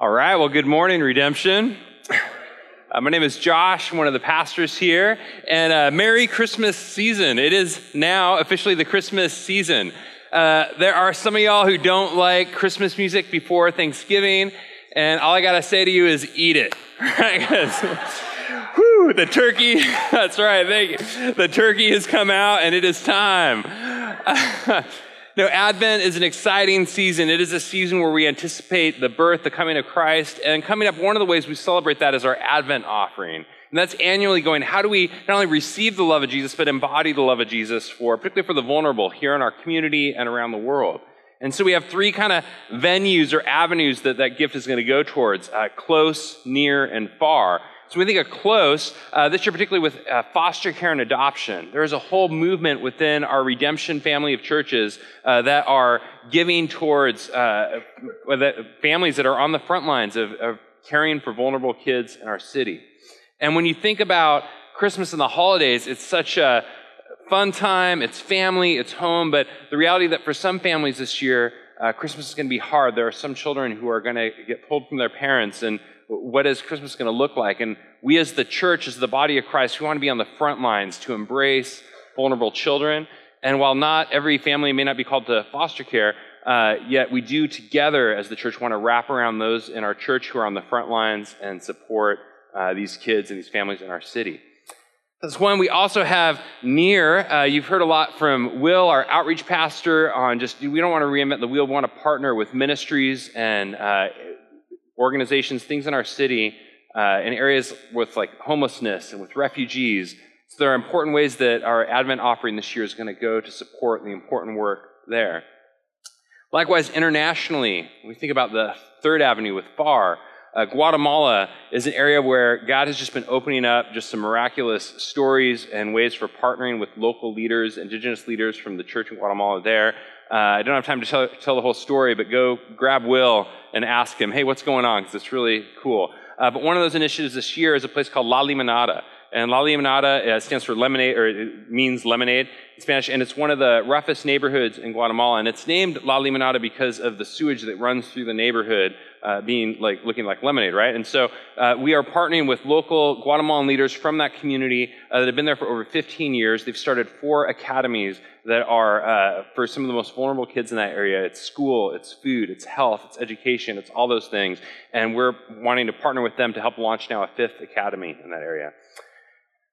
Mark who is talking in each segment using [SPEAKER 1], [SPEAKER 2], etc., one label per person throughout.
[SPEAKER 1] All right, well, good morning, Redemption. Uh, my name is Josh, I'm one of the pastors here, and uh, Merry Christmas season. It is now officially the Christmas season. Uh, there are some of y'all who don't like Christmas music before Thanksgiving, and all I gotta say to you is eat it. Whew, the turkey, that's right, thank you. The turkey has come out, and it is time. No, Advent is an exciting season. It is a season where we anticipate the birth, the coming of Christ. And coming up, one of the ways we celebrate that is our Advent offering. And that's annually going, how do we not only receive the love of Jesus, but embody the love of Jesus for, particularly for the vulnerable here in our community and around the world? And so we have three kind of venues or avenues that that gift is going to go towards uh, close, near, and far. So we think of close, uh, this year particularly with uh, foster care and adoption. There is a whole movement within our redemption family of churches uh, that are giving towards uh, that families that are on the front lines of, of caring for vulnerable kids in our city. And when you think about Christmas and the holidays, it's such a fun time, it's family, it's home, but the reality that for some families this year, uh, Christmas is going to be hard. There are some children who are going to get pulled from their parents, and what is Christmas going to look like? And we, as the church, as the body of Christ, we want to be on the front lines to embrace vulnerable children. And while not every family may not be called to foster care, uh, yet we do together as the church want to wrap around those in our church who are on the front lines and support uh, these kids and these families in our city. That's one. We also have near. Uh, you've heard a lot from Will, our outreach pastor, on just we don't want to reinvent the wheel. We want to partner with ministries and uh, organizations, things in our city, uh, in areas with like homelessness and with refugees. So there are important ways that our Advent offering this year is going to go to support the important work there. Likewise, internationally, we think about the Third Avenue with FAR, uh, Guatemala is an area where God has just been opening up just some miraculous stories and ways for partnering with local leaders, indigenous leaders from the church in Guatemala there. Uh, I don't have time to tell, tell, the whole story, but go grab Will and ask him, hey, what's going on? Because it's really cool. Uh, but one of those initiatives this year is a place called La Limonada. And La Limonada uh, stands for lemonade, or it means lemonade in Spanish, and it's one of the roughest neighborhoods in Guatemala. And it's named La Limonada because of the sewage that runs through the neighborhood uh, being like looking like lemonade, right? And so uh, we are partnering with local Guatemalan leaders from that community uh, that have been there for over 15 years. They've started four academies that are uh, for some of the most vulnerable kids in that area. It's school, it's food, it's health, it's education, it's all those things. And we're wanting to partner with them to help launch now a fifth academy in that area.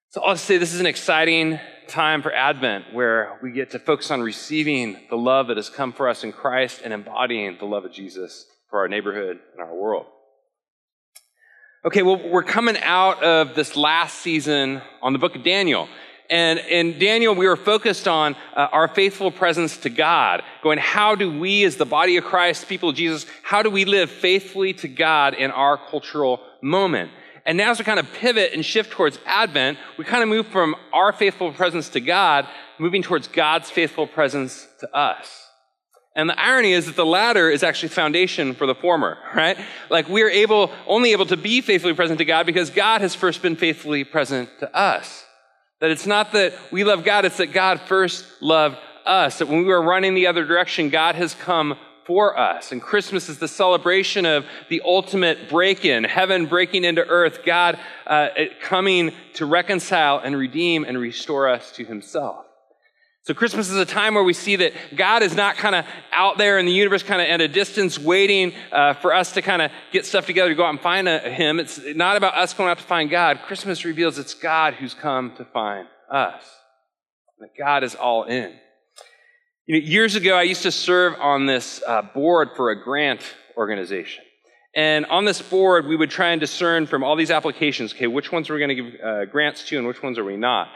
[SPEAKER 1] So I'll say this is an exciting time for Advent where we get to focus on receiving the love that has come for us in Christ and embodying the love of Jesus for our neighborhood and our world. Okay, well, we're coming out of this last season on the book of Daniel. And in Daniel, we were focused on uh, our faithful presence to God, going, how do we, as the body of Christ, people of Jesus, how do we live faithfully to God in our cultural moment? And now as we kind of pivot and shift towards Advent, we kind of move from our faithful presence to God, moving towards God's faithful presence to us. And the irony is that the latter is actually foundation for the former, right? Like we are able, only able to be faithfully present to God because God has first been faithfully present to us. That it's not that we love God, it's that God first loved us. That when we were running the other direction, God has come for us. And Christmas is the celebration of the ultimate break in, heaven breaking into earth, God uh, coming to reconcile and redeem and restore us to himself. So Christmas is a time where we see that God is not kind of out there in the universe, kind of at a distance, waiting uh, for us to kind of get stuff together to go out and find a, Him. It's not about us going out to find God. Christmas reveals it's God who's come to find us. That God is all in. You know, years ago, I used to serve on this uh, board for a grant organization. And on this board, we would try and discern from all these applications, okay, which ones we're going to give uh, grants to and which ones are we not.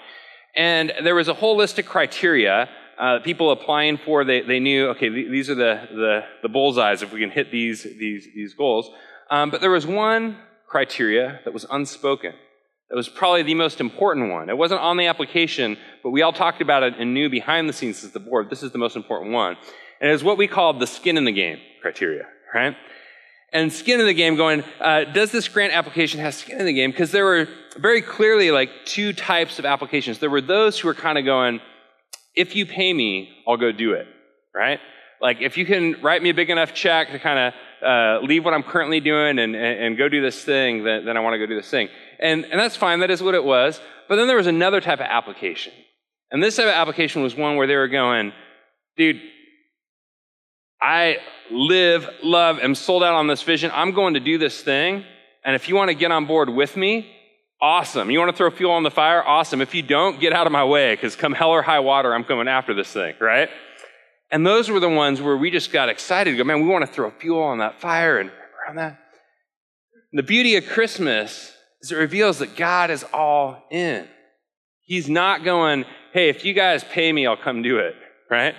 [SPEAKER 1] And there was a whole list of criteria uh, people applying for. They, they knew, okay, th- these are the, the, the bullseyes if we can hit these, these, these goals. Um, but there was one criteria that was unspoken. That was probably the most important one. It wasn't on the application, but we all talked about it and knew behind the scenes as the board, this is the most important one. And it was what we called the skin in the game criteria, right? And skin in the game going, uh, does this grant application have skin in the game? Because there were very clearly like two types of applications. There were those who were kind of going, if you pay me, I'll go do it, right? Like if you can write me a big enough check to kind of uh, leave what I'm currently doing and, and, and go do this thing, then, then I want to go do this thing. And, and that's fine. That is what it was. But then there was another type of application. And this type of application was one where they were going, dude, I live, love, am sold out on this vision. I'm going to do this thing. And if you want to get on board with me, awesome. You want to throw fuel on the fire? Awesome. If you don't, get out of my way because come hell or high water, I'm coming after this thing, right? And those were the ones where we just got excited. Go, man, we want to throw fuel on that fire and that. And the beauty of Christmas is it reveals that God is all in. He's not going, hey, if you guys pay me, I'll come do it, right?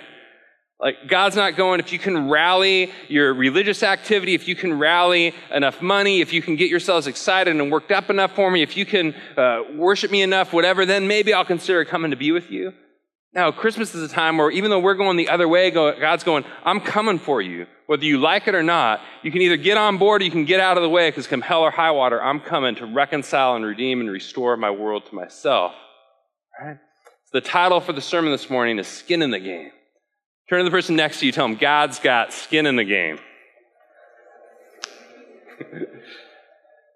[SPEAKER 1] Like, God's not going, if you can rally your religious activity, if you can rally enough money, if you can get yourselves excited and worked up enough for me, if you can uh, worship me enough, whatever, then maybe I'll consider coming to be with you. Now, Christmas is a time where even though we're going the other way, God's going, I'm coming for you. Whether you like it or not, you can either get on board or you can get out of the way because come hell or high water, I'm coming to reconcile and redeem and restore my world to myself. Right? So the title for the sermon this morning is Skin in the Game. Turn to the person next to you, tell them, God's got skin in the game.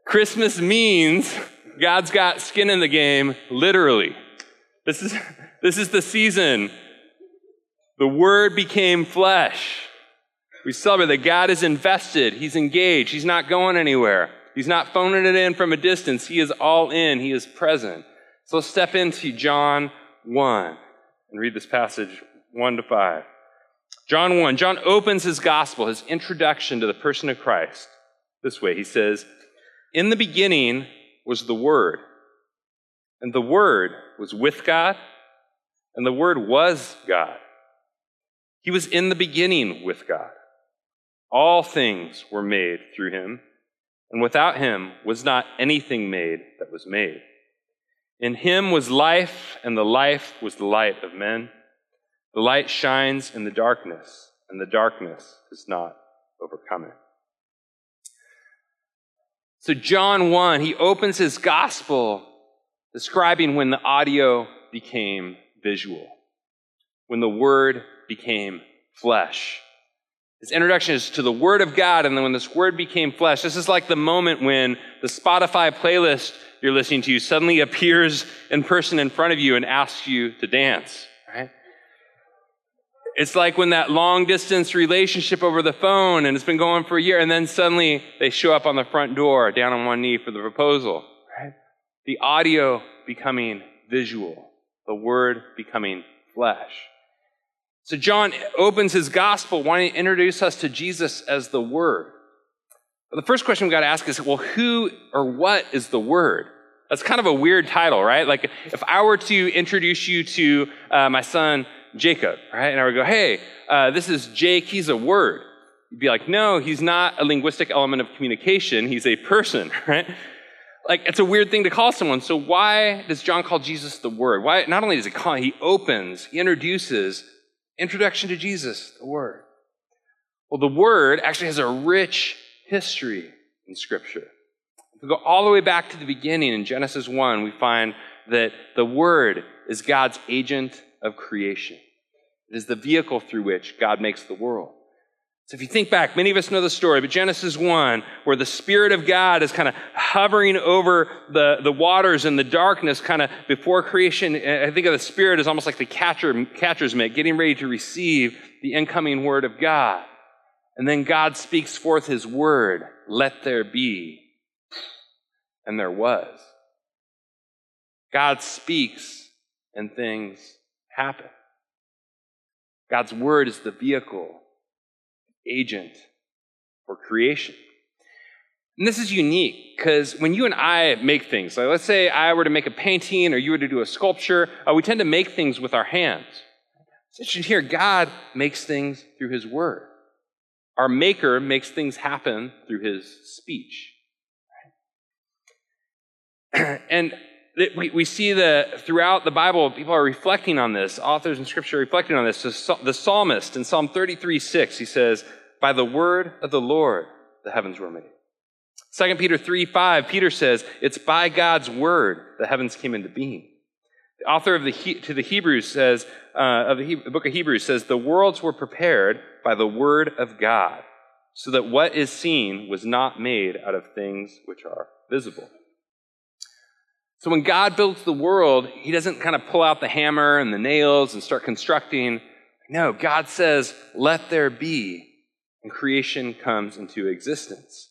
[SPEAKER 1] Christmas means God's got skin in the game, literally. This is, this is the season. The Word became flesh. We celebrate that God is invested, He's engaged, He's not going anywhere. He's not phoning it in from a distance. He is all in, He is present. So let's step into John 1 and read this passage 1 to 5. John 1, John opens his gospel, his introduction to the person of Christ, this way. He says, In the beginning was the Word, and the Word was with God, and the Word was God. He was in the beginning with God. All things were made through him, and without him was not anything made that was made. In him was life, and the life was the light of men. The light shines in the darkness, and the darkness does not overcome it. So, John 1, he opens his gospel describing when the audio became visual, when the word became flesh. His introduction is to the Word of God, and then when this Word became flesh, this is like the moment when the Spotify playlist you're listening to suddenly appears in person in front of you and asks you to dance, right? It's like when that long distance relationship over the phone and it's been going for a year and then suddenly they show up on the front door down on one knee for the proposal, right? The audio becoming visual, the word becoming flesh. So John opens his gospel wanting to introduce us to Jesus as the word. But the first question we've got to ask is, well, who or what is the word? That's kind of a weird title, right? Like if I were to introduce you to uh, my son Jacob, right? And I would go, hey, uh, this is Jake, he's a word. You'd be like, no, he's not a linguistic element of communication, he's a person, right? Like, it's a weird thing to call someone. So, why does John call Jesus the Word? Why, not only does he call, he opens, he introduces, introduction to Jesus, the Word. Well, the Word actually has a rich history in Scripture. If we go all the way back to the beginning in Genesis 1, we find that the Word is God's agent of creation. It is the vehicle through which God makes the world. So if you think back, many of us know the story, but Genesis 1, where the Spirit of God is kind of hovering over the, the waters and the darkness kind of before creation. I think of the Spirit as almost like the catcher, catcher's mitt, getting ready to receive the incoming Word of God. And then God speaks forth His Word, let there be. And there was. God speaks and things happen. God's word is the vehicle, agent for creation. And this is unique because when you and I make things, like let's say I were to make a painting or you were to do a sculpture, uh, we tend to make things with our hands. It's interesting here, God makes things through his word. Our maker makes things happen through his speech. and we, we see that throughout the Bible, people are reflecting on this. Authors in Scripture are reflecting on this. So the psalmist in Psalm 33 6, he says, By the word of the Lord, the heavens were made. 2 Peter 3 5, Peter says, It's by God's word the heavens came into being. The author of the to the Hebrews says, uh, of the, he, the book of Hebrews says, The worlds were prepared by the word of God. so that what is seen was not made out of things which are visible. So when God builds the world, he doesn't kind of pull out the hammer and the nails and start constructing. No, God says, let there be, and creation comes into existence.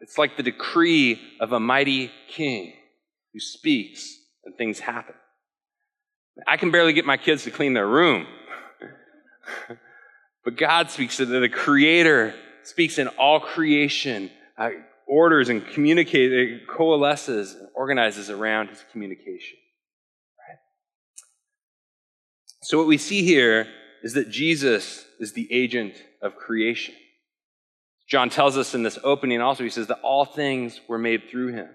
[SPEAKER 1] It's like the decree of a mighty king who speaks and things happen. I can barely get my kids to clean their room. but God speaks, that the Creator speaks in all creation, uh, orders and communicates, coalesces and organizes around his communication. Right? So, what we see here is that Jesus is the agent of creation. John tells us in this opening also, he says that all things were made through him.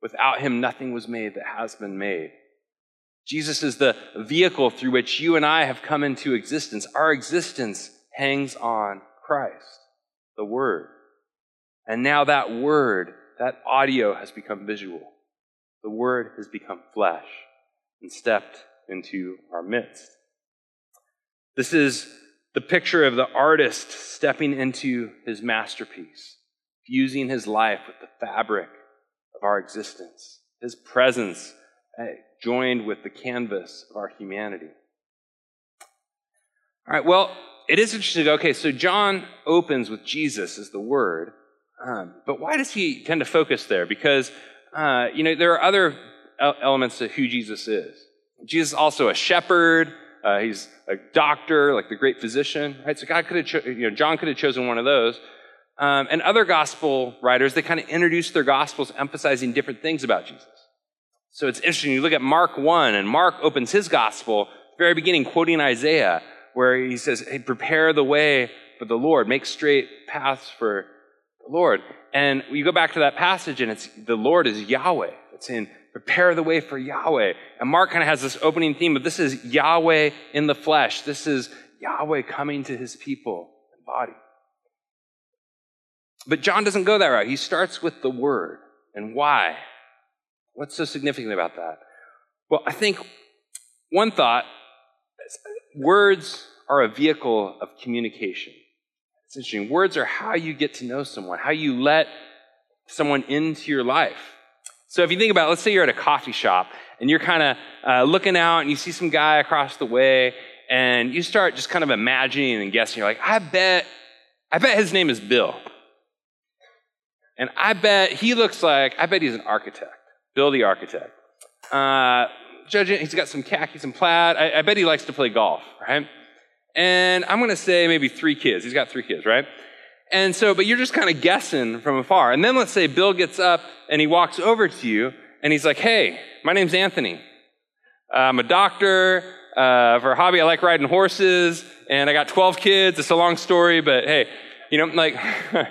[SPEAKER 1] Without him, nothing was made that has been made. Jesus is the vehicle through which you and I have come into existence. Our existence hangs on Christ, the Word. And now that Word, that audio has become visual. The Word has become flesh and stepped into our midst. This is the picture of the artist stepping into his masterpiece, fusing his life with the fabric of our existence, his presence uh, joined with the canvas of our humanity. All right, well, it is interesting. Okay, so John opens with Jesus as the Word, um, but why does he tend to focus there? Because, uh, you know, there are other elements to who Jesus is. Jesus is also a shepherd. Uh, he's a doctor, like the great physician, right? So God could have, cho- you know, John could have chosen one of those. Um, and other gospel writers, they kind of introduce their gospels emphasizing different things about Jesus. So it's interesting. You look at Mark 1, and Mark opens his gospel, very beginning, quoting Isaiah, where he says, Hey, prepare the way for the Lord, make straight paths for Lord. And you go back to that passage, and it's the Lord is Yahweh. It's in prepare the way for Yahweh. And Mark kind of has this opening theme of this is Yahweh in the flesh. This is Yahweh coming to his people in body. But John doesn't go that route. He starts with the word. And why? What's so significant about that? Well, I think one thought words are a vehicle of communication. It's interesting. Words are how you get to know someone, how you let someone into your life. So if you think about, it, let's say you're at a coffee shop and you're kind of uh, looking out and you see some guy across the way and you start just kind of imagining and guessing. You're like, I bet, I bet his name is Bill. And I bet he looks like, I bet he's an architect, Bill the architect. Uh, judging, he's got some khaki, some plaid. I, I bet he likes to play golf, right? And I'm going to say maybe three kids. He's got three kids, right? And so, but you're just kind of guessing from afar. And then let's say Bill gets up and he walks over to you and he's like, hey, my name's Anthony. I'm a doctor. Uh, for a hobby, I like riding horses and I got 12 kids. It's a long story, but hey, you know, like,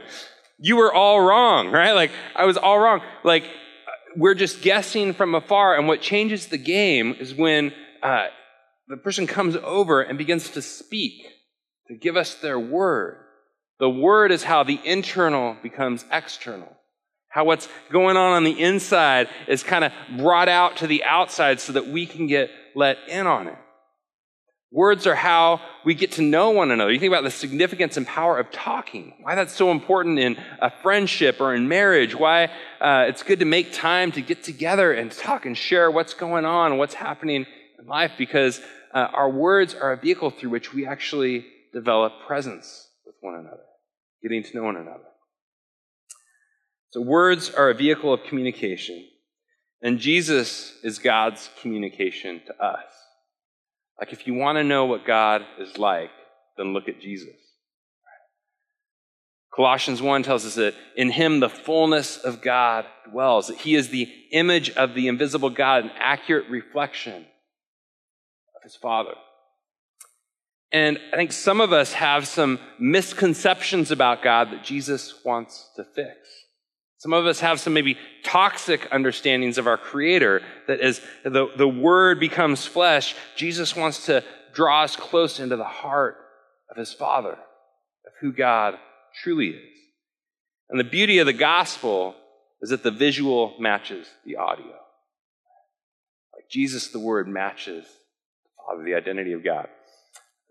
[SPEAKER 1] you were all wrong, right? Like, I was all wrong. Like, we're just guessing from afar. And what changes the game is when uh, the person comes over and begins to speak, to give us their word. The word is how the internal becomes external. How what's going on on the inside is kind of brought out to the outside so that we can get let in on it. Words are how we get to know one another. You think about the significance and power of talking, why that's so important in a friendship or in marriage, why uh, it's good to make time to get together and talk and share what's going on, what's happening in life, because uh, our words are a vehicle through which we actually develop presence with one another getting to know one another. So, words are a vehicle of communication, and Jesus is God's communication to us. Like, if you want to know what God is like, then look at Jesus. Colossians 1 tells us that in him the fullness of God dwells, that he is the image of the invisible God, an accurate reflection his Father. And I think some of us have some misconceptions about God that Jesus wants to fix. Some of us have some maybe toxic understandings of our Creator that as the, the Word becomes flesh, Jesus wants to draw us close into the heart of His Father, of who God truly is. And the beauty of the gospel is that the visual matches the audio. Like Jesus, the Word matches Father, the identity of God.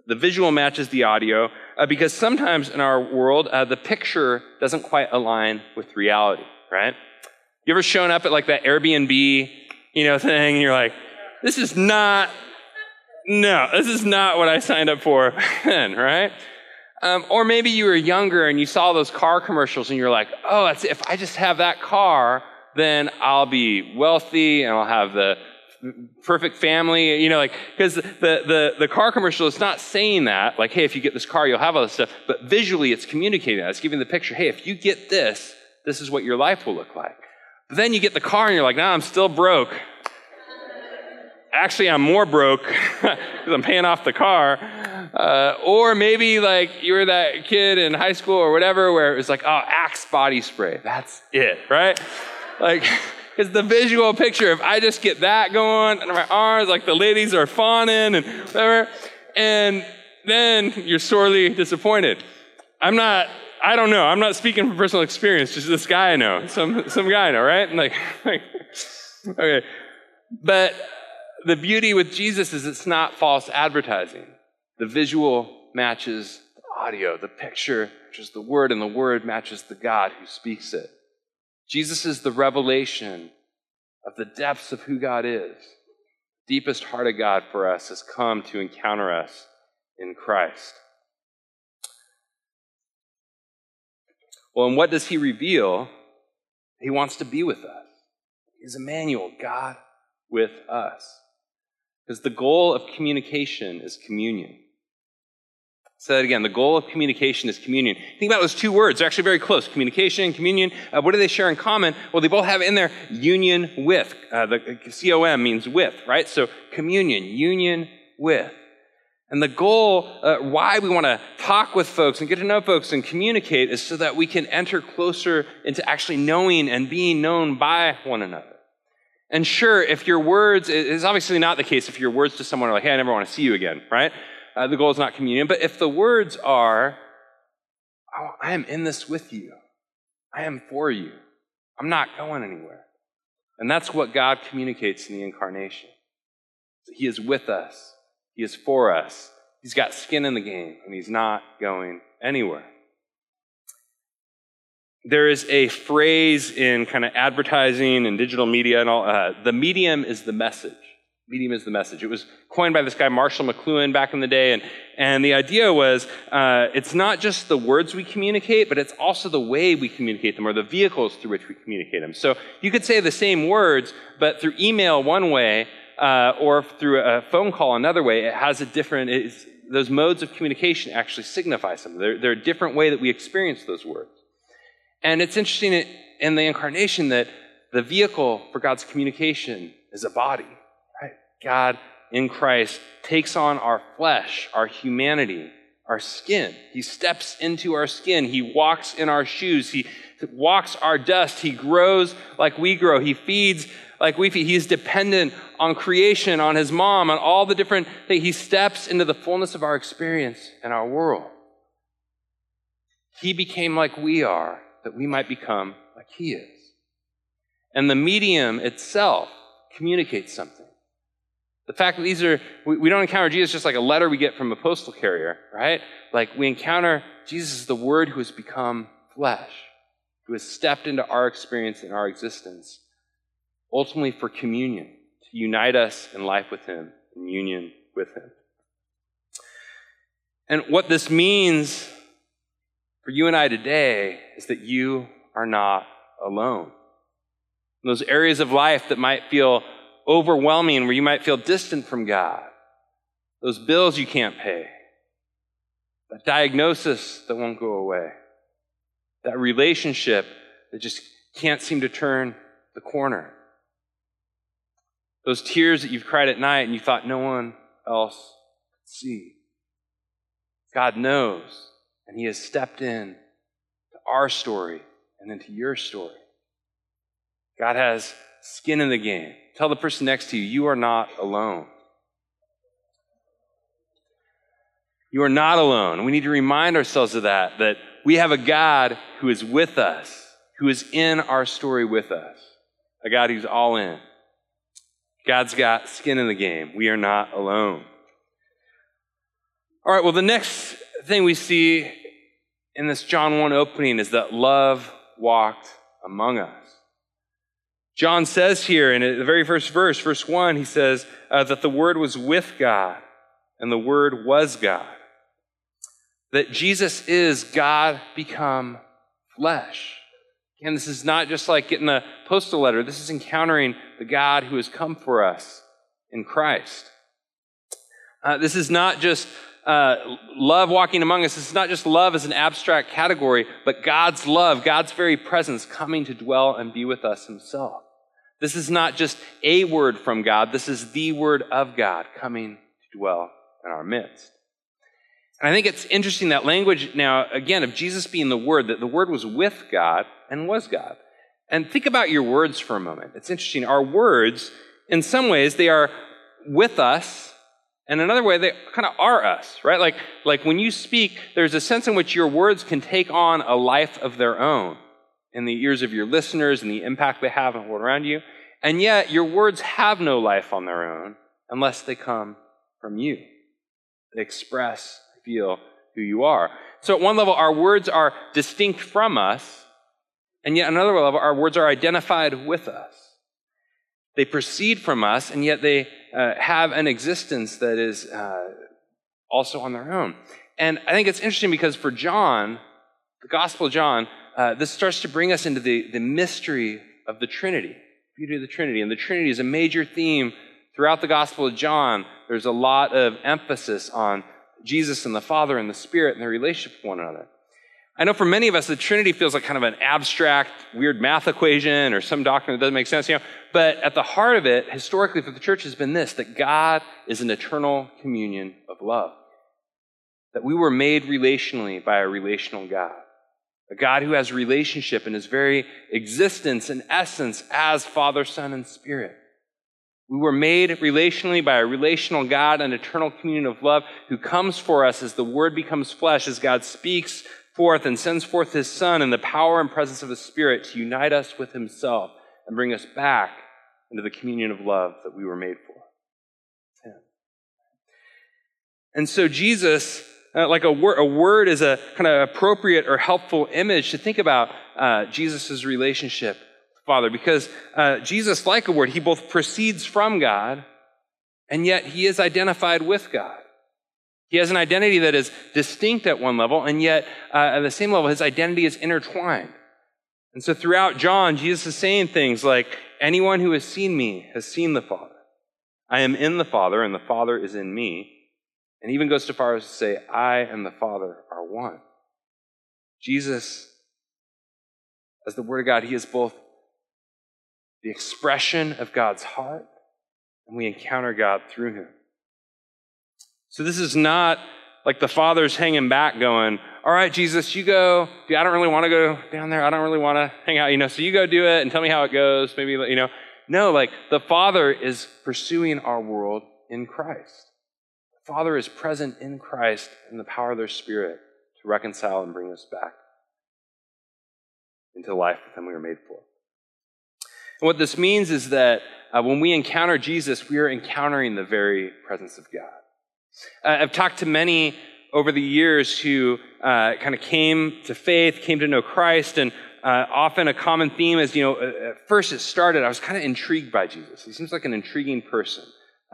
[SPEAKER 1] The visual matches the audio uh, because sometimes in our world, uh, the picture doesn't quite align with reality, right? You ever shown up at like that Airbnb, you know, thing, and you're like, this is not, no, this is not what I signed up for then, right? Um, or maybe you were younger and you saw those car commercials and you're like, oh, if I just have that car, then I'll be wealthy and I'll have the perfect family, you know, like, because the, the, the car commercial is not saying that, like, hey, if you get this car, you'll have all this stuff, but visually it's communicating that. It's giving the picture, hey, if you get this, this is what your life will look like. But then you get the car and you're like, nah, I'm still broke. Actually, I'm more broke because I'm paying off the car. Uh, or maybe like you were that kid in high school or whatever where it was like, oh, Axe body spray. That's it, right? Like, because the visual picture, if I just get that going under my arms, like the ladies are fawning and whatever, and then you're sorely disappointed. I'm not, I don't know. I'm not speaking from personal experience, just this guy I know, some, some guy I know, right? Like, like, okay. But the beauty with Jesus is it's not false advertising. The visual matches the audio, the picture matches the word, and the word matches the God who speaks it. Jesus is the revelation of the depths of who God is. Deepest heart of God for us has come to encounter us in Christ. Well, and what does he reveal? He wants to be with us. He's Emmanuel, God with us. Because the goal of communication is communion. Say that again. The goal of communication is communion. Think about those two words. They're actually very close. Communication and communion. Uh, what do they share in common? Well, they both have in there union with. Uh, the C-O-M means with, right? So communion, union with. And the goal, uh, why we want to talk with folks and get to know folks and communicate is so that we can enter closer into actually knowing and being known by one another. And sure, if your words, it's obviously not the case if your words to someone are like, hey, I never want to see you again, right? Uh, the goal is not communion. But if the words are, oh, I am in this with you, I am for you, I'm not going anywhere. And that's what God communicates in the incarnation. He is with us, He is for us, He's got skin in the game, and He's not going anywhere. There is a phrase in kind of advertising and digital media and all uh, the medium is the message. Medium is the message. It was coined by this guy, Marshall McLuhan, back in the day. And, and the idea was uh, it's not just the words we communicate, but it's also the way we communicate them or the vehicles through which we communicate them. So you could say the same words, but through email one way uh, or through a phone call another way, it has a different, those modes of communication actually signify something. They're, they're a different way that we experience those words. And it's interesting in the incarnation that the vehicle for God's communication is a body. God in Christ takes on our flesh, our humanity, our skin. He steps into our skin. He walks in our shoes. He walks our dust. He grows like we grow. He feeds like we feed. He's dependent on creation, on his mom, on all the different things. He steps into the fullness of our experience and our world. He became like we are, that we might become like he is. And the medium itself communicates something. The fact that these are, we, we don't encounter Jesus just like a letter we get from a postal carrier, right? Like we encounter Jesus as the Word who has become flesh, who has stepped into our experience and our existence, ultimately for communion, to unite us in life with Him, in union with Him. And what this means for you and I today is that you are not alone. In those areas of life that might feel overwhelming where you might feel distant from God, those bills you can't pay, that diagnosis that won't go away, that relationship that just can't seem to turn the corner, those tears that you've cried at night and you thought no one else could see. God knows, and He has stepped in to our story and into your story. God has skin in the game. Tell the person next to you, you are not alone. You are not alone. We need to remind ourselves of that, that we have a God who is with us, who is in our story with us, a God who's all in. God's got skin in the game. We are not alone. All right, well, the next thing we see in this John 1 opening is that love walked among us. John says here in the very first verse, verse 1, he says uh, that the Word was with God and the Word was God. That Jesus is God become flesh. And this is not just like getting a postal letter, this is encountering the God who has come for us in Christ. Uh, this is not just uh, love walking among us. This is not just love as an abstract category, but God's love, God's very presence coming to dwell and be with us Himself. This is not just a word from God, this is the word of God coming to dwell in our midst. And I think it's interesting that language now, again, of Jesus being the Word, that the Word was with God and was God. And think about your words for a moment. It's interesting. Our words, in some ways, they are with us, and in another way, they kind of are us, right? Like, like when you speak, there's a sense in which your words can take on a life of their own in the ears of your listeners and the impact they have on the world around you. And yet, your words have no life on their own unless they come from you. They express, feel who you are. So, at one level, our words are distinct from us, and yet, another level, our words are identified with us. They proceed from us, and yet they uh, have an existence that is uh, also on their own. And I think it's interesting because for John, the Gospel of John, uh, this starts to bring us into the, the mystery of the Trinity, beauty of the Trinity. And the Trinity is a major theme throughout the Gospel of John. There's a lot of emphasis on Jesus and the Father and the Spirit and their relationship with one another. I know for many of us, the Trinity feels like kind of an abstract, weird math equation or some doctrine that doesn't make sense, you know. But at the heart of it, historically for the church, has been this that God is an eternal communion of love. That we were made relationally by a relational God. A God who has relationship in his very existence and essence as Father, Son, and Spirit. We were made relationally by a relational God, an eternal communion of love who comes for us as the Word becomes flesh, as God speaks forth and sends forth His Son in the power and presence of the Spirit to unite us with Himself and bring us back into the communion of love that we were made for. And so Jesus uh, like a, wor- a word is a kind of appropriate or helpful image to think about uh, Jesus' relationship with Father because uh, Jesus, like a word, he both proceeds from God and yet he is identified with God. He has an identity that is distinct at one level, and yet uh, at the same level, his identity is intertwined. And so throughout John, Jesus is saying things like, Anyone who has seen me has seen the Father. I am in the Father, and the Father is in me and even goes so far as to say, I and the Father are one. Jesus, as the Word of God, He is both the expression of God's heart, and we encounter God through Him. So this is not like the Father's hanging back going, all right, Jesus, you go. I don't really want to go down there. I don't really want to hang out, you know, so you go do it and tell me how it goes. Maybe, you know. No, like the Father is pursuing our world in Christ. Father is present in Christ in the power of their Spirit to reconcile and bring us back into life Him we were made for. And what this means is that uh, when we encounter Jesus, we are encountering the very presence of God. Uh, I've talked to many over the years who uh, kind of came to faith, came to know Christ, and uh, often a common theme is, you know, at first it started, I was kind of intrigued by Jesus. He seems like an intriguing person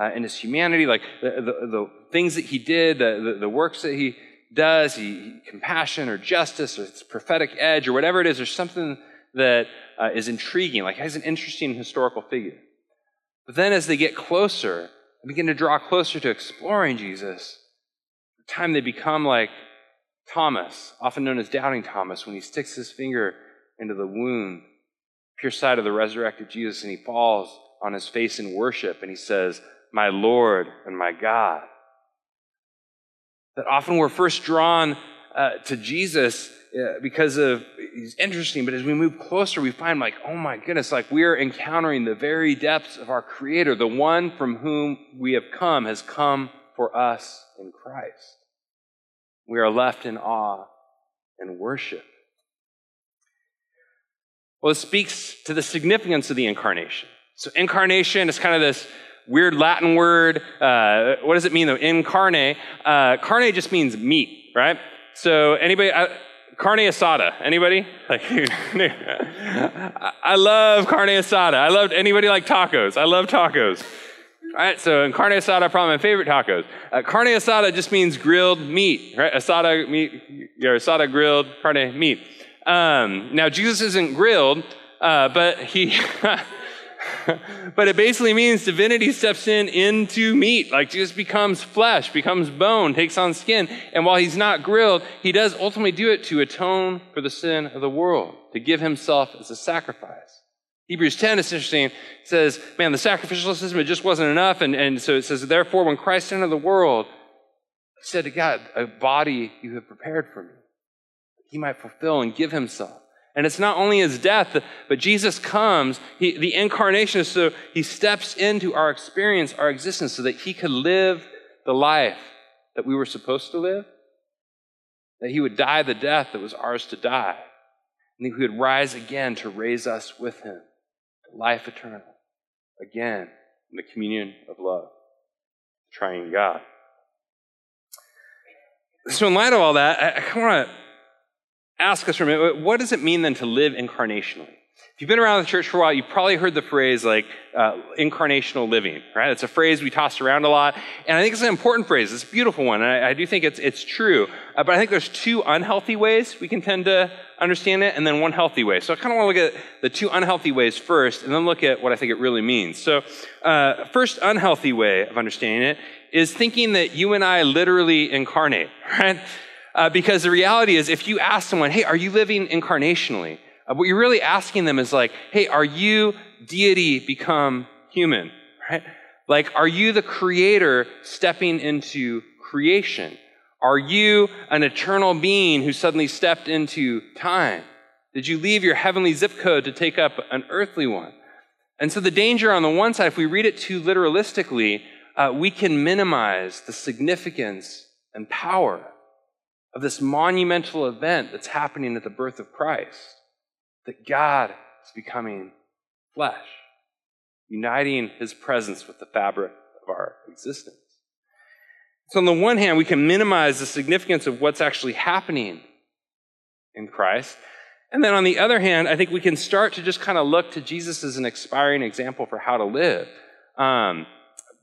[SPEAKER 1] uh, in his humanity, like the, the, the, things that he did, the, the, the works that he does, he, compassion or justice or its prophetic edge or whatever it is, there's something that uh, is intriguing, like he's an interesting historical figure. But then as they get closer and begin to draw closer to exploring Jesus, the time they become like Thomas, often known as Doubting Thomas, when he sticks his finger into the wound, pierced side of the resurrected Jesus, and he falls on his face in worship and he says, my Lord and my God. That often we're first drawn uh, to Jesus uh, because of he's interesting, but as we move closer, we find like, oh my goodness, like we are encountering the very depths of our Creator. The one from whom we have come has come for us in Christ. We are left in awe and worship. Well, it speaks to the significance of the incarnation. So, incarnation is kind of this weird Latin word. Uh, what does it mean though? Incarne. Uh, carne just means meat, right? So anybody, uh, carne asada. Anybody? Like, I love carne asada. I love anybody like tacos. I love tacos. All right, so in carne asada, probably my favorite tacos. Uh, carne asada just means grilled meat, right? Asada meat, your asada grilled carne meat. Um, now Jesus isn't grilled, uh, but he. but it basically means divinity steps in into meat, like Jesus becomes flesh, becomes bone, takes on skin. And while he's not grilled, he does ultimately do it to atone for the sin of the world, to give himself as a sacrifice. Hebrews 10 is interesting. It says, man, the sacrificial system, it just wasn't enough. And, and so it says, therefore, when Christ entered the world, he said to God, a body you have prepared for me. He might fulfill and give himself. And it's not only his death, but Jesus comes, he, the incarnation so he steps into our experience, our existence, so that he could live the life that we were supposed to live, that he would die the death that was ours to die, and that he would rise again to raise us with him, to life eternal, again, in the communion of love, triune God. So, in light of all that, I, I want to ask us for a minute, what does it mean then to live incarnationally? If you've been around the church for a while, you've probably heard the phrase like uh, incarnational living, right? It's a phrase we toss around a lot. And I think it's an important phrase. It's a beautiful one. And I, I do think it's, it's true. Uh, but I think there's two unhealthy ways we can tend to understand it, and then one healthy way. So I kind of want to look at the two unhealthy ways first, and then look at what I think it really means. So, uh, first unhealthy way of understanding it is thinking that you and I literally incarnate, right? Uh, because the reality is, if you ask someone, hey, are you living incarnationally? Uh, what you're really asking them is like, hey, are you deity become human? Right? Like, are you the creator stepping into creation? Are you an eternal being who suddenly stepped into time? Did you leave your heavenly zip code to take up an earthly one? And so the danger on the one side, if we read it too literalistically, uh, we can minimize the significance and power of this monumental event that's happening at the birth of Christ that God is becoming flesh, uniting his presence with the fabric of our existence. So, on the one hand, we can minimize the significance of what's actually happening in Christ. And then on the other hand, I think we can start to just kind of look to Jesus as an expiring example for how to live. Um,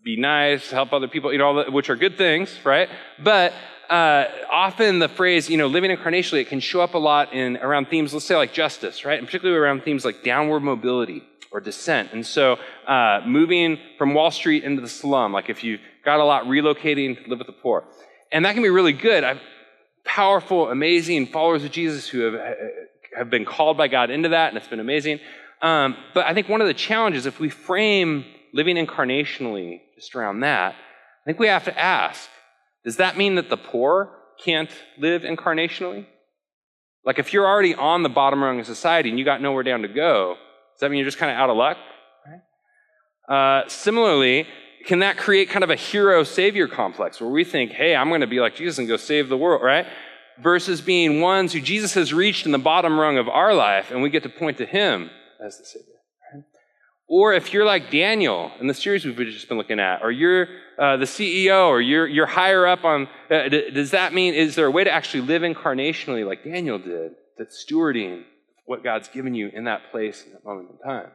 [SPEAKER 1] be nice, help other people, you know, which are good things, right? But uh, often the phrase, you know, living incarnationally, it can show up a lot in around themes, let's say like justice, right? And particularly around themes like downward mobility or descent. And so uh, moving from Wall Street into the slum, like if you've got a lot relocating to live with the poor. And that can be really good. I've, powerful, amazing followers of Jesus who have, have been called by God into that, and it's been amazing. Um, but I think one of the challenges, if we frame living incarnationally just around that, I think we have to ask does that mean that the poor can't live incarnationally? Like if you're already on the bottom rung of society and you got nowhere down to go, does that mean you're just kind of out of luck? Uh, similarly, can that create kind of a hero savior complex where we think, hey, I'm going to be like Jesus and go save the world, right? Versus being ones who Jesus has reached in the bottom rung of our life and we get to point to him as the savior. Or if you're like Daniel in the series we've just been looking at, or you're uh, the CEO, or you're, you're higher up on, uh, does that mean, is there a way to actually live incarnationally like Daniel did, that's stewarding what God's given you in that place, in that moment in time?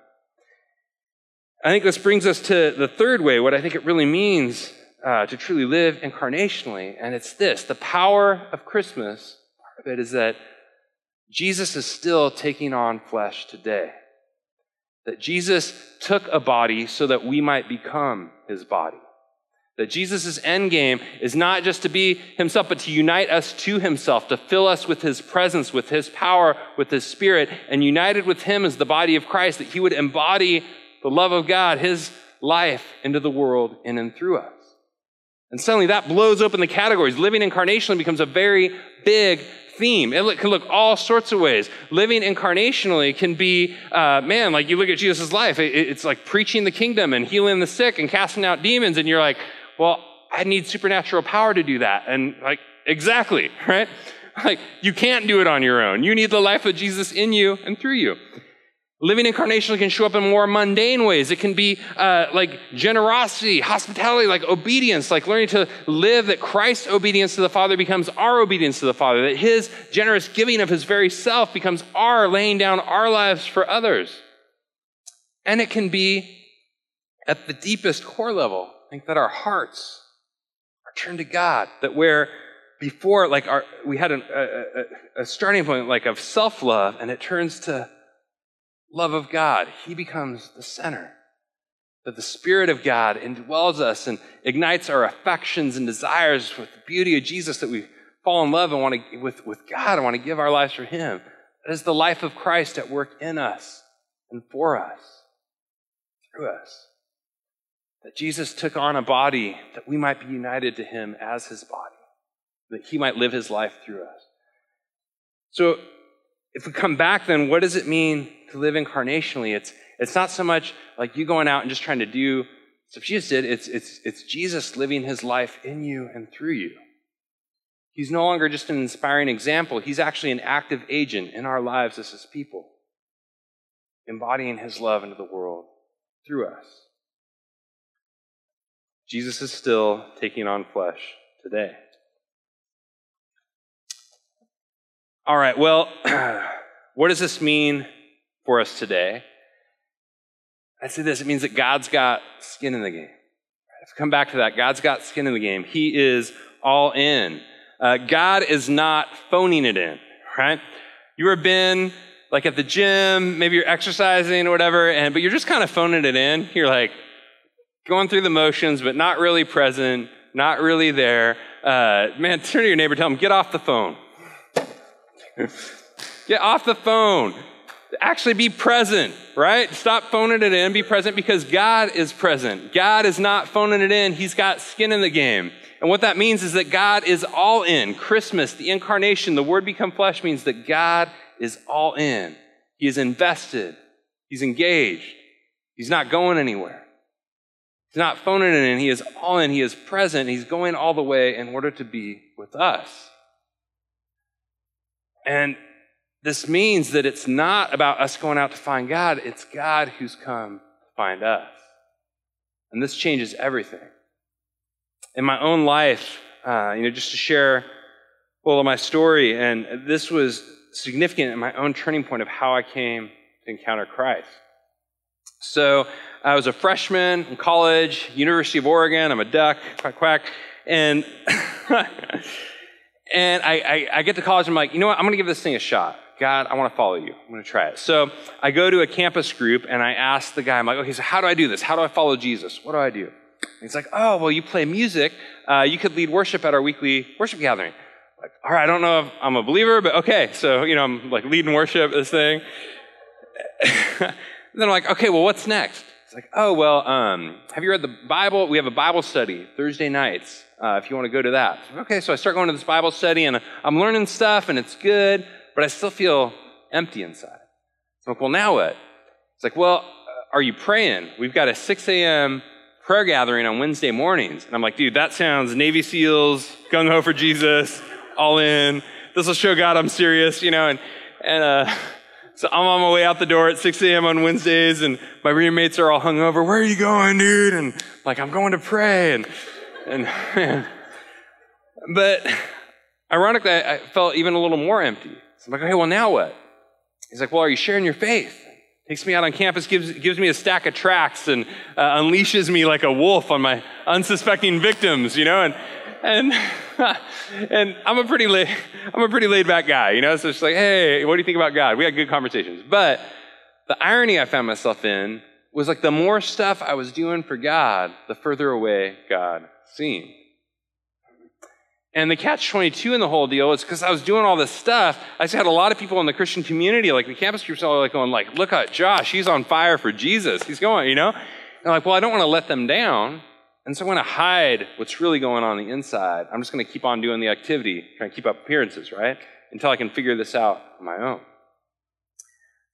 [SPEAKER 1] I think this brings us to the third way, what I think it really means uh, to truly live incarnationally, and it's this the power of Christmas, part of it is that Jesus is still taking on flesh today. That Jesus took a body so that we might become his body. That Jesus' end game is not just to be himself, but to unite us to himself, to fill us with his presence, with his power, with his spirit, and united with him as the body of Christ, that he would embody the love of God, his life into the world in and through us. And suddenly that blows open the categories. Living incarnationally becomes a very big theme. It can look all sorts of ways. Living incarnationally can be, uh, man, like you look at Jesus' life, it, it's like preaching the kingdom and healing the sick and casting out demons, and you're like, well, I need supernatural power to do that. And like, exactly, right? Like, you can't do it on your own. You need the life of Jesus in you and through you. Living incarnationally can show up in more mundane ways. It can be uh, like generosity, hospitality, like obedience, like learning to live that Christ's obedience to the Father becomes our obedience to the Father, that His generous giving of His very self becomes our laying down our lives for others. And it can be at the deepest core level, I think that our hearts are turned to God, that where before, like our, we had an, a, a, a starting point like of self love, and it turns to love of God, He becomes the center. That the Spirit of God indwells us and ignites our affections and desires with the beauty of Jesus that we fall in love and want to, with, with God and want to give our lives for Him. That is the life of Christ at work in us and for us, through us. That Jesus took on a body that we might be united to Him as His body, that He might live His life through us. So, if we come back, then what does it mean to live incarnationally. It's, it's not so much like you going out and just trying to do stuff Jesus did. It's, it's, it's Jesus living his life in you and through you. He's no longer just an inspiring example. He's actually an active agent in our lives as his people, embodying his love into the world through us. Jesus is still taking on flesh today. All right, well, what does this mean for us today. I'd say this it means that God's got skin in the game. Let's come back to that. God's got skin in the game. He is all in. Uh, God is not phoning it in, right? You ever been like at the gym, maybe you're exercising or whatever, and but you're just kind of phoning it in. You're like going through the motions, but not really present, not really there. Uh, man, turn to your neighbor, tell him, get off the phone. Get off the phone actually be present, right? Stop phoning it in, be present because God is present. God is not phoning it in, He's got skin in the game. And what that means is that God is all in. Christmas, the incarnation, the Word become flesh means that God is all in. He is invested, He's engaged, He's not going anywhere. He's not phoning it in, He is all in, He is present, He's going all the way in order to be with us. And this means that it's not about us going out to find God, it's God who's come to find us. And this changes everything. In my own life, uh, you know, just to share a little of my story, and this was significant in my own turning point of how I came to encounter Christ. So I was a freshman in college, University of Oregon. I'm a duck, quack quack, and and I, I, I get to college. I'm like, you know what? I'm going to give this thing a shot. God, I want to follow you. I'm going to try it. So I go to a campus group and I ask the guy, I'm like, okay, so how do I do this? How do I follow Jesus? What do I do? And he's like, oh, well, you play music. Uh, you could lead worship at our weekly worship gathering. Like, all right, I don't know if I'm a believer, but okay. So, you know, I'm like leading worship, this thing. then I'm like, okay, well, what's next? It's like, oh, well, um, have you read the Bible? We have a Bible study Thursday nights uh, if you want to go to that. Okay, so I start going to this Bible study and I'm learning stuff and it's good but I still feel empty inside. So I'm like, well, now what? It's like, well, uh, are you praying? We've got a 6 a.m. prayer gathering on Wednesday mornings. And I'm like, dude, that sounds Navy SEALs, gung ho for Jesus, all in. This will show God I'm serious, you know. And, and uh, so I'm on my way out the door at 6 a.m. on Wednesdays, and my roommates are all hungover. Where are you going, dude? And like, I'm going to pray. And, and. But ironically, I felt even a little more empty. I'm like, okay, well, now what? He's like, well, are you sharing your faith? Takes me out on campus, gives, gives me a stack of tracts, and uh, unleashes me like a wolf on my unsuspecting victims, you know? And, and, and I'm a pretty I'm a pretty laid back guy, you know? So it's like, hey, what do you think about God? We had good conversations. But the irony I found myself in was like the more stuff I was doing for God, the further away God seemed. And the catch 22 in the whole deal is because I was doing all this stuff, I just had a lot of people in the Christian community, like the campus groups, all like going like, look at Josh, he's on fire for Jesus. He's going, you know? And I'm like, well, I don't want to let them down. And so I'm going to hide what's really going on, on the inside. I'm just going to keep on doing the activity, trying to keep up appearances, right? Until I can figure this out on my own.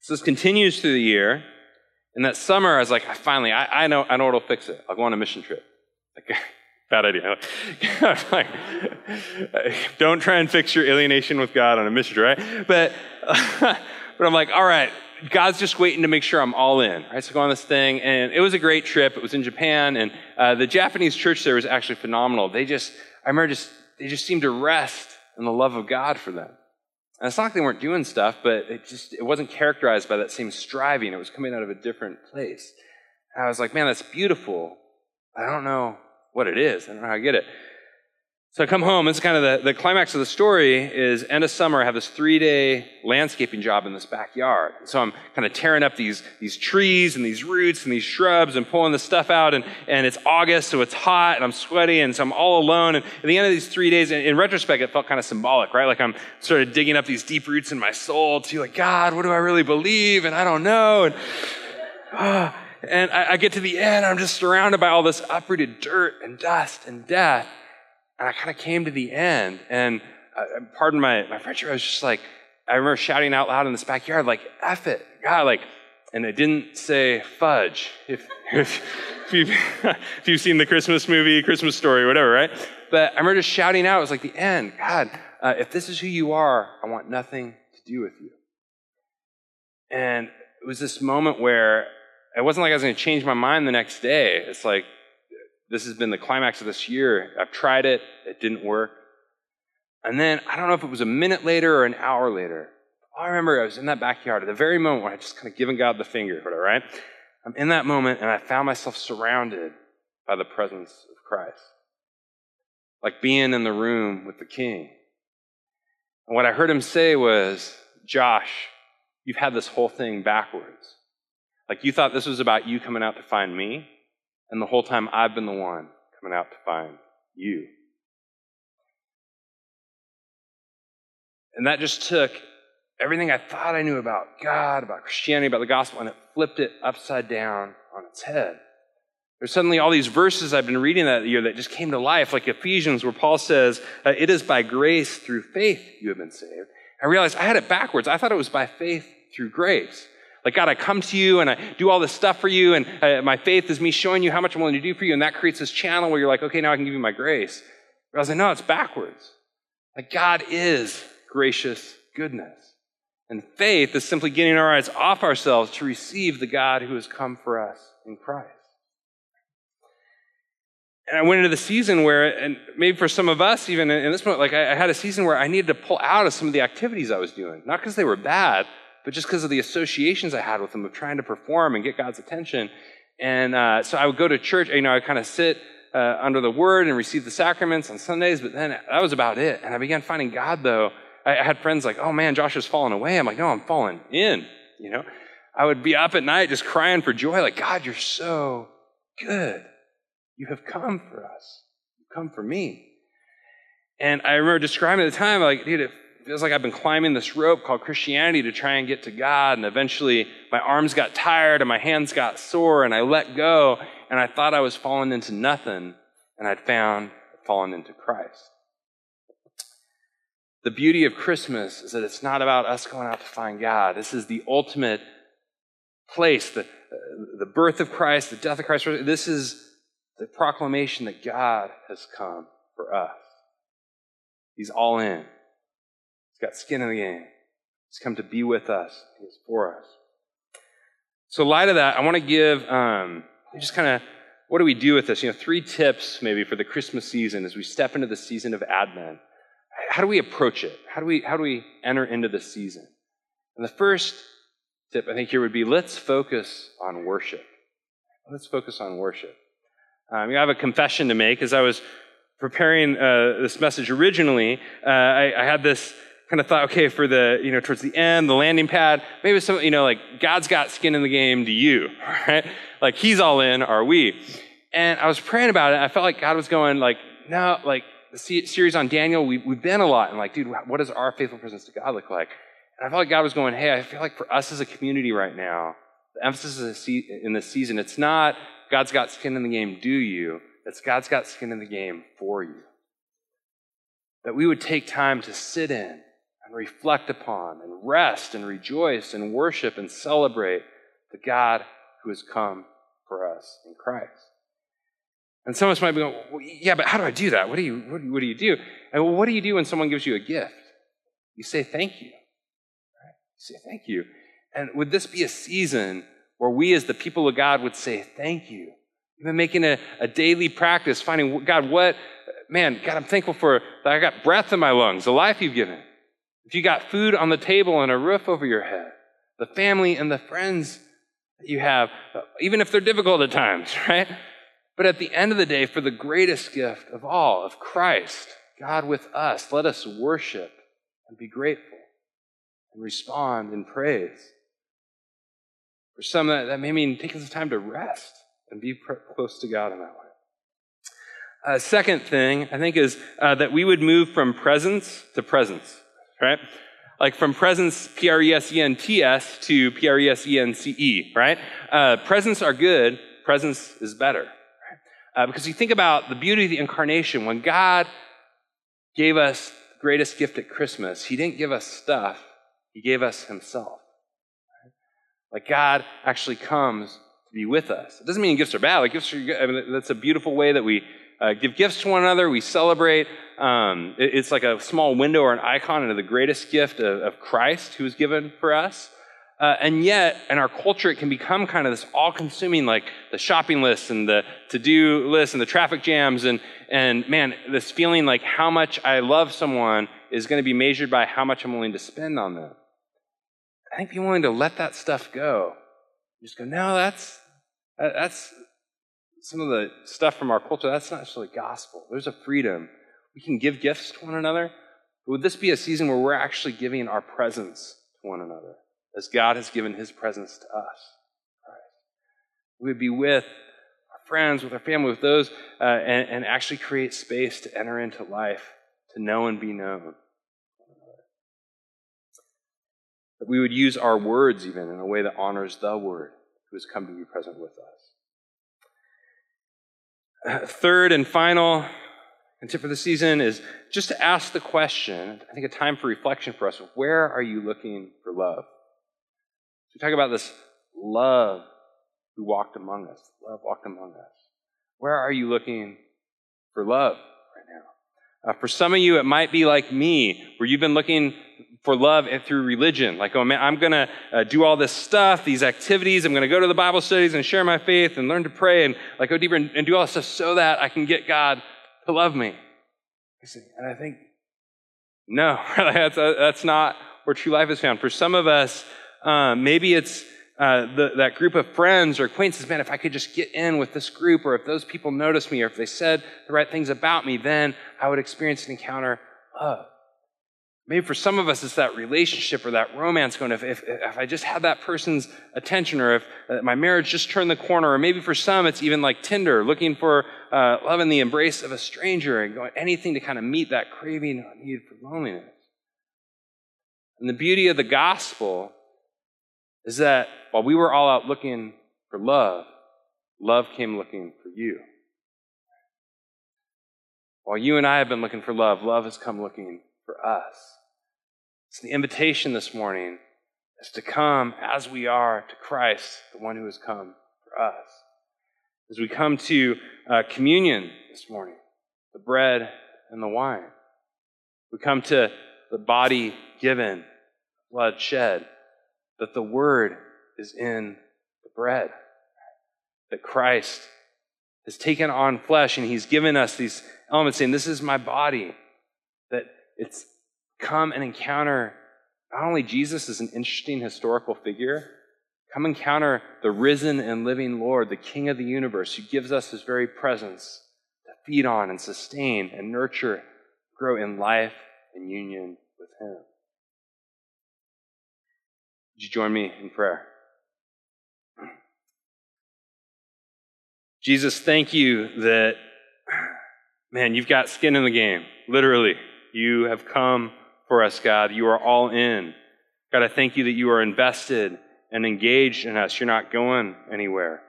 [SPEAKER 1] So this continues through the year. And that summer, I was like, I finally, I, I know, I know what'll fix it. I'll go on a mission trip. Like, Bad idea. don't try and fix your alienation with God on a mission, right? But, but I'm like, all right, God's just waiting to make sure I'm all in, right? So go on this thing, and it was a great trip. It was in Japan, and uh, the Japanese church there was actually phenomenal. They just, I remember just, they just seemed to rest in the love of God for them. And it's not like they weren't doing stuff, but it just, it wasn't characterized by that same striving. It was coming out of a different place. And I was like, man, that's beautiful. I don't know what it is. I don't know how I get it. So I come home. It's kind of the, the climax of the story is end of summer. I have this three day landscaping job in this backyard. so I'm kind of tearing up these, these trees and these roots and these shrubs and pulling the stuff out. And, and it's August, so it's hot and I'm sweaty. And so I'm all alone. And at the end of these three days, in, in retrospect, it felt kind of symbolic, right? Like I'm sort of digging up these deep roots in my soul to like, God, what do I really believe? And I don't know. And, uh, and I, I get to the end. I'm just surrounded by all this uprooted dirt and dust and death. And I kind of came to the end, and uh, pardon my, my French, I was just like, I remember shouting out loud in this backyard, like, F it, God, like, and it didn't say fudge. If, if, if, you've, if you've seen the Christmas movie, Christmas story, whatever, right? But I remember just shouting out, it was like the end, God, uh, if this is who you are, I want nothing to do with you. And it was this moment where it wasn't like I was going to change my mind the next day. It's like, this has been the climax of this year. I've tried it, it didn't work. And then I don't know if it was a minute later or an hour later. I remember I was in that backyard at the very moment when I just kind of given God the finger, whatever, right? I'm in that moment and I found myself surrounded by the presence of Christ. Like being in the room with the king. And what I heard him say was, Josh, you've had this whole thing backwards. Like you thought this was about you coming out to find me, and the whole time, I've been the one coming out to find you. And that just took everything I thought I knew about God, about Christianity, about the gospel, and it flipped it upside down on its head. There's suddenly all these verses I've been reading that year that just came to life, like Ephesians, where Paul says, uh, It is by grace through faith you have been saved. I realized I had it backwards. I thought it was by faith through grace. Like, God, I come to you and I do all this stuff for you, and uh, my faith is me showing you how much I'm willing to do for you, and that creates this channel where you're like, okay, now I can give you my grace. But I was like, no, it's backwards. Like, God is gracious goodness. And faith is simply getting our eyes off ourselves to receive the God who has come for us in Christ. And I went into the season where, and maybe for some of us, even in this moment, like I, I had a season where I needed to pull out of some of the activities I was doing. Not because they were bad, but just because of the associations I had with them of trying to perform and get God's attention. And uh, so I would go to church, you know, I kind of sit uh, under the word and receive the sacraments on Sundays, but then that was about it. And I began finding God, though. I, I had friends like, oh man, Josh has fallen away. I'm like, no, I'm falling in, you know? I would be up at night just crying for joy, like, God, you're so good. You have come for us. You've come for me. And I remember describing at the time, like, dude, it feels like I've been climbing this rope called Christianity to try and get to God. And eventually my arms got tired and my hands got sore and I let go. And I thought I was falling into nothing. And I'd found fallen into Christ. The beauty of Christmas is that it's not about us going out to find God. This is the ultimate place, the, the birth of Christ, the death of Christ. This is the proclamation that God has come for us. He's all in. He's got skin in the game. He's come to be with us. He's for us. So, light of that, I want to give um, just kind of what do we do with this? You know, three tips maybe for the Christmas season as we step into the season of Advent. How do we approach it? How do we how do we enter into the season? And the first tip I think here would be let's focus on worship. Let's focus on worship. Um, I have a confession to make. As I was preparing uh, this message originally, uh, I, I had this kind of thought, okay, for the, you know, towards the end, the landing pad, maybe some, you know, like God's got skin in the game, do you? Right? Like he's all in, are we? And I was praying about it. I felt like God was going like, no, like the series on Daniel, we, we've been a lot. And like, dude, what does our faithful presence to God look like? And I felt like God was going, hey, I feel like for us as a community right now, the emphasis in this season, it's not God's got skin in the game, do you? It's God's got skin in the game for you. That we would take time to sit in reflect upon and rest and rejoice and worship and celebrate the God who has come for us in Christ. And some of us might be going, well, yeah, but how do I do that? What do you, what do you, what do, you do? And well, what do you do when someone gives you a gift? You say thank you. Right? You say thank you. And would this be a season where we, as the people of God, would say, Thank you? Even making a, a daily practice, finding, God, what, man, God, I'm thankful for that I got breath in my lungs, the life you've given. If you got food on the table and a roof over your head, the family and the friends that you have, even if they're difficult at times, right? But at the end of the day, for the greatest gift of all, of Christ, God with us, let us worship and be grateful and respond in praise. For some, that, that may mean taking some time to rest and be close to God in that way. Uh, second thing, I think, is uh, that we would move from presence to presence, right? Like from presence, P R E S E N T S, to P R E S E N C E, right? Uh, presents are good, presence is better. Right? Uh, because you think about the beauty of the incarnation, when God gave us the greatest gift at Christmas, He didn't give us stuff, He gave us Himself. Right? Like God actually comes to be with us. It doesn't mean gifts are bad. Like gifts are, I mean, that's a beautiful way that we uh, give gifts to one another. We celebrate. Um, it, it's like a small window or an icon into the greatest gift of, of Christ who was given for us. Uh, and yet, in our culture, it can become kind of this all consuming, like the shopping list and the to do list and the traffic jams. And, and man, this feeling like how much I love someone is going to be measured by how much I'm willing to spend on them. I think being willing to let that stuff go, just go, no, that's, that's some of the stuff from our culture, that's not necessarily gospel. There's a freedom. We can give gifts to one another. But would this be a season where we're actually giving our presence to one another as God has given his presence to us? We would be with our friends, with our family, with those, uh, and, and actually create space to enter into life, to know and be known. That we would use our words even in a way that honors the Word who has come to be present with us. Third and final and tip for the season is just to ask the question, I think a time for reflection for us, where are you looking for love? So we talk about this love who walked among us. Love walked among us. Where are you looking for love right now? Uh, for some of you, it might be like me, where you've been looking for love and through religion. Like, oh man, I'm going to uh, do all this stuff, these activities. I'm going to go to the Bible studies and share my faith and learn to pray and like go deeper and, and do all this stuff so that I can get God to love me. And I think, no, that's, uh, that's not where true life is found. For some of us, uh, maybe it's uh, the, that group of friends or acquaintances, man, if I could just get in with this group, or if those people noticed me, or if they said the right things about me, then I would experience an encounter love. Maybe for some of us, it's that relationship or that romance going, if, if, if I just had that person's attention, or if uh, my marriage just turned the corner, or maybe for some, it's even like Tinder, looking for uh, love in the embrace of a stranger and going anything to kind of meet that craving or need for loneliness. And the beauty of the gospel is that while we were all out looking for love, love came looking for you. While you and I have been looking for love, love has come looking for us. So the invitation this morning is to come as we are to Christ, the one who has come for us. As we come to uh, communion this morning, the bread and the wine, we come to the body given, blood shed, that the word is in the bread, that Christ has taken on flesh and he's given us these elements saying, This is my body, it's come and encounter not only Jesus as an interesting historical figure, come encounter the risen and living Lord, the King of the universe, who gives us his very presence to feed on and sustain and nurture, grow in life and union with him. Would you join me in prayer? Jesus, thank you that, man, you've got skin in the game, literally. You have come for us, God. You are all in. God, I thank you that you are invested and engaged in us. You're not going anywhere.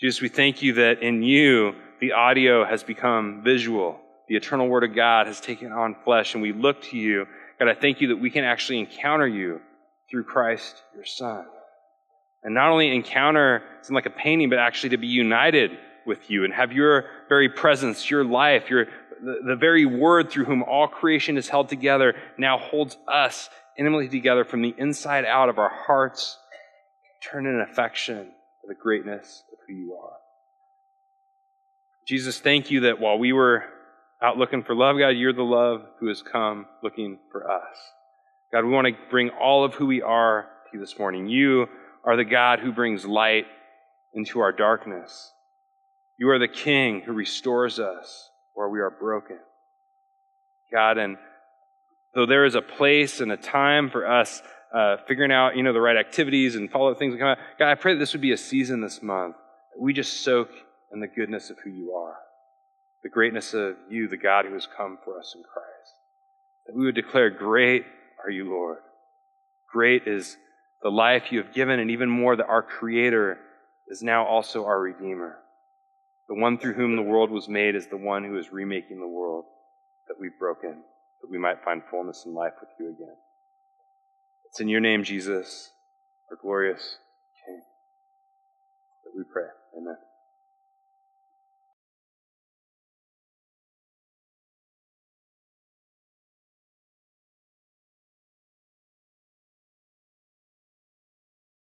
[SPEAKER 1] Jesus, we thank you that in you, the audio has become visual. The eternal word of God has taken on flesh, and we look to you. God, I thank you that we can actually encounter you through Christ, your Son. And not only encounter something like a painting, but actually to be united with you and have your very presence, your life, your the, the very word through whom all creation is held together now holds us intimately together from the inside out of our hearts turn in affection for the greatness of who you are. Jesus, thank you that while we were out looking for love, God, you're the love who has come looking for us. God, we want to bring all of who we are to you this morning. You are the God who brings light into our darkness. You are the King who restores us where we are broken. God, and though there is a place and a time for us uh, figuring out, you know, the right activities and follow things that come out, God, I pray that this would be a season this month that we just soak in the goodness of who you are, the greatness of you, the God who has come for us in Christ. That we would declare, Great are you, Lord. Great is the life you have given, and even more that our Creator is now also our Redeemer. The one through whom the world was made is the one who is remaking the world that we've broken, that we might find fullness in life with you again. It's in your name, Jesus, our glorious King, that we pray. Amen.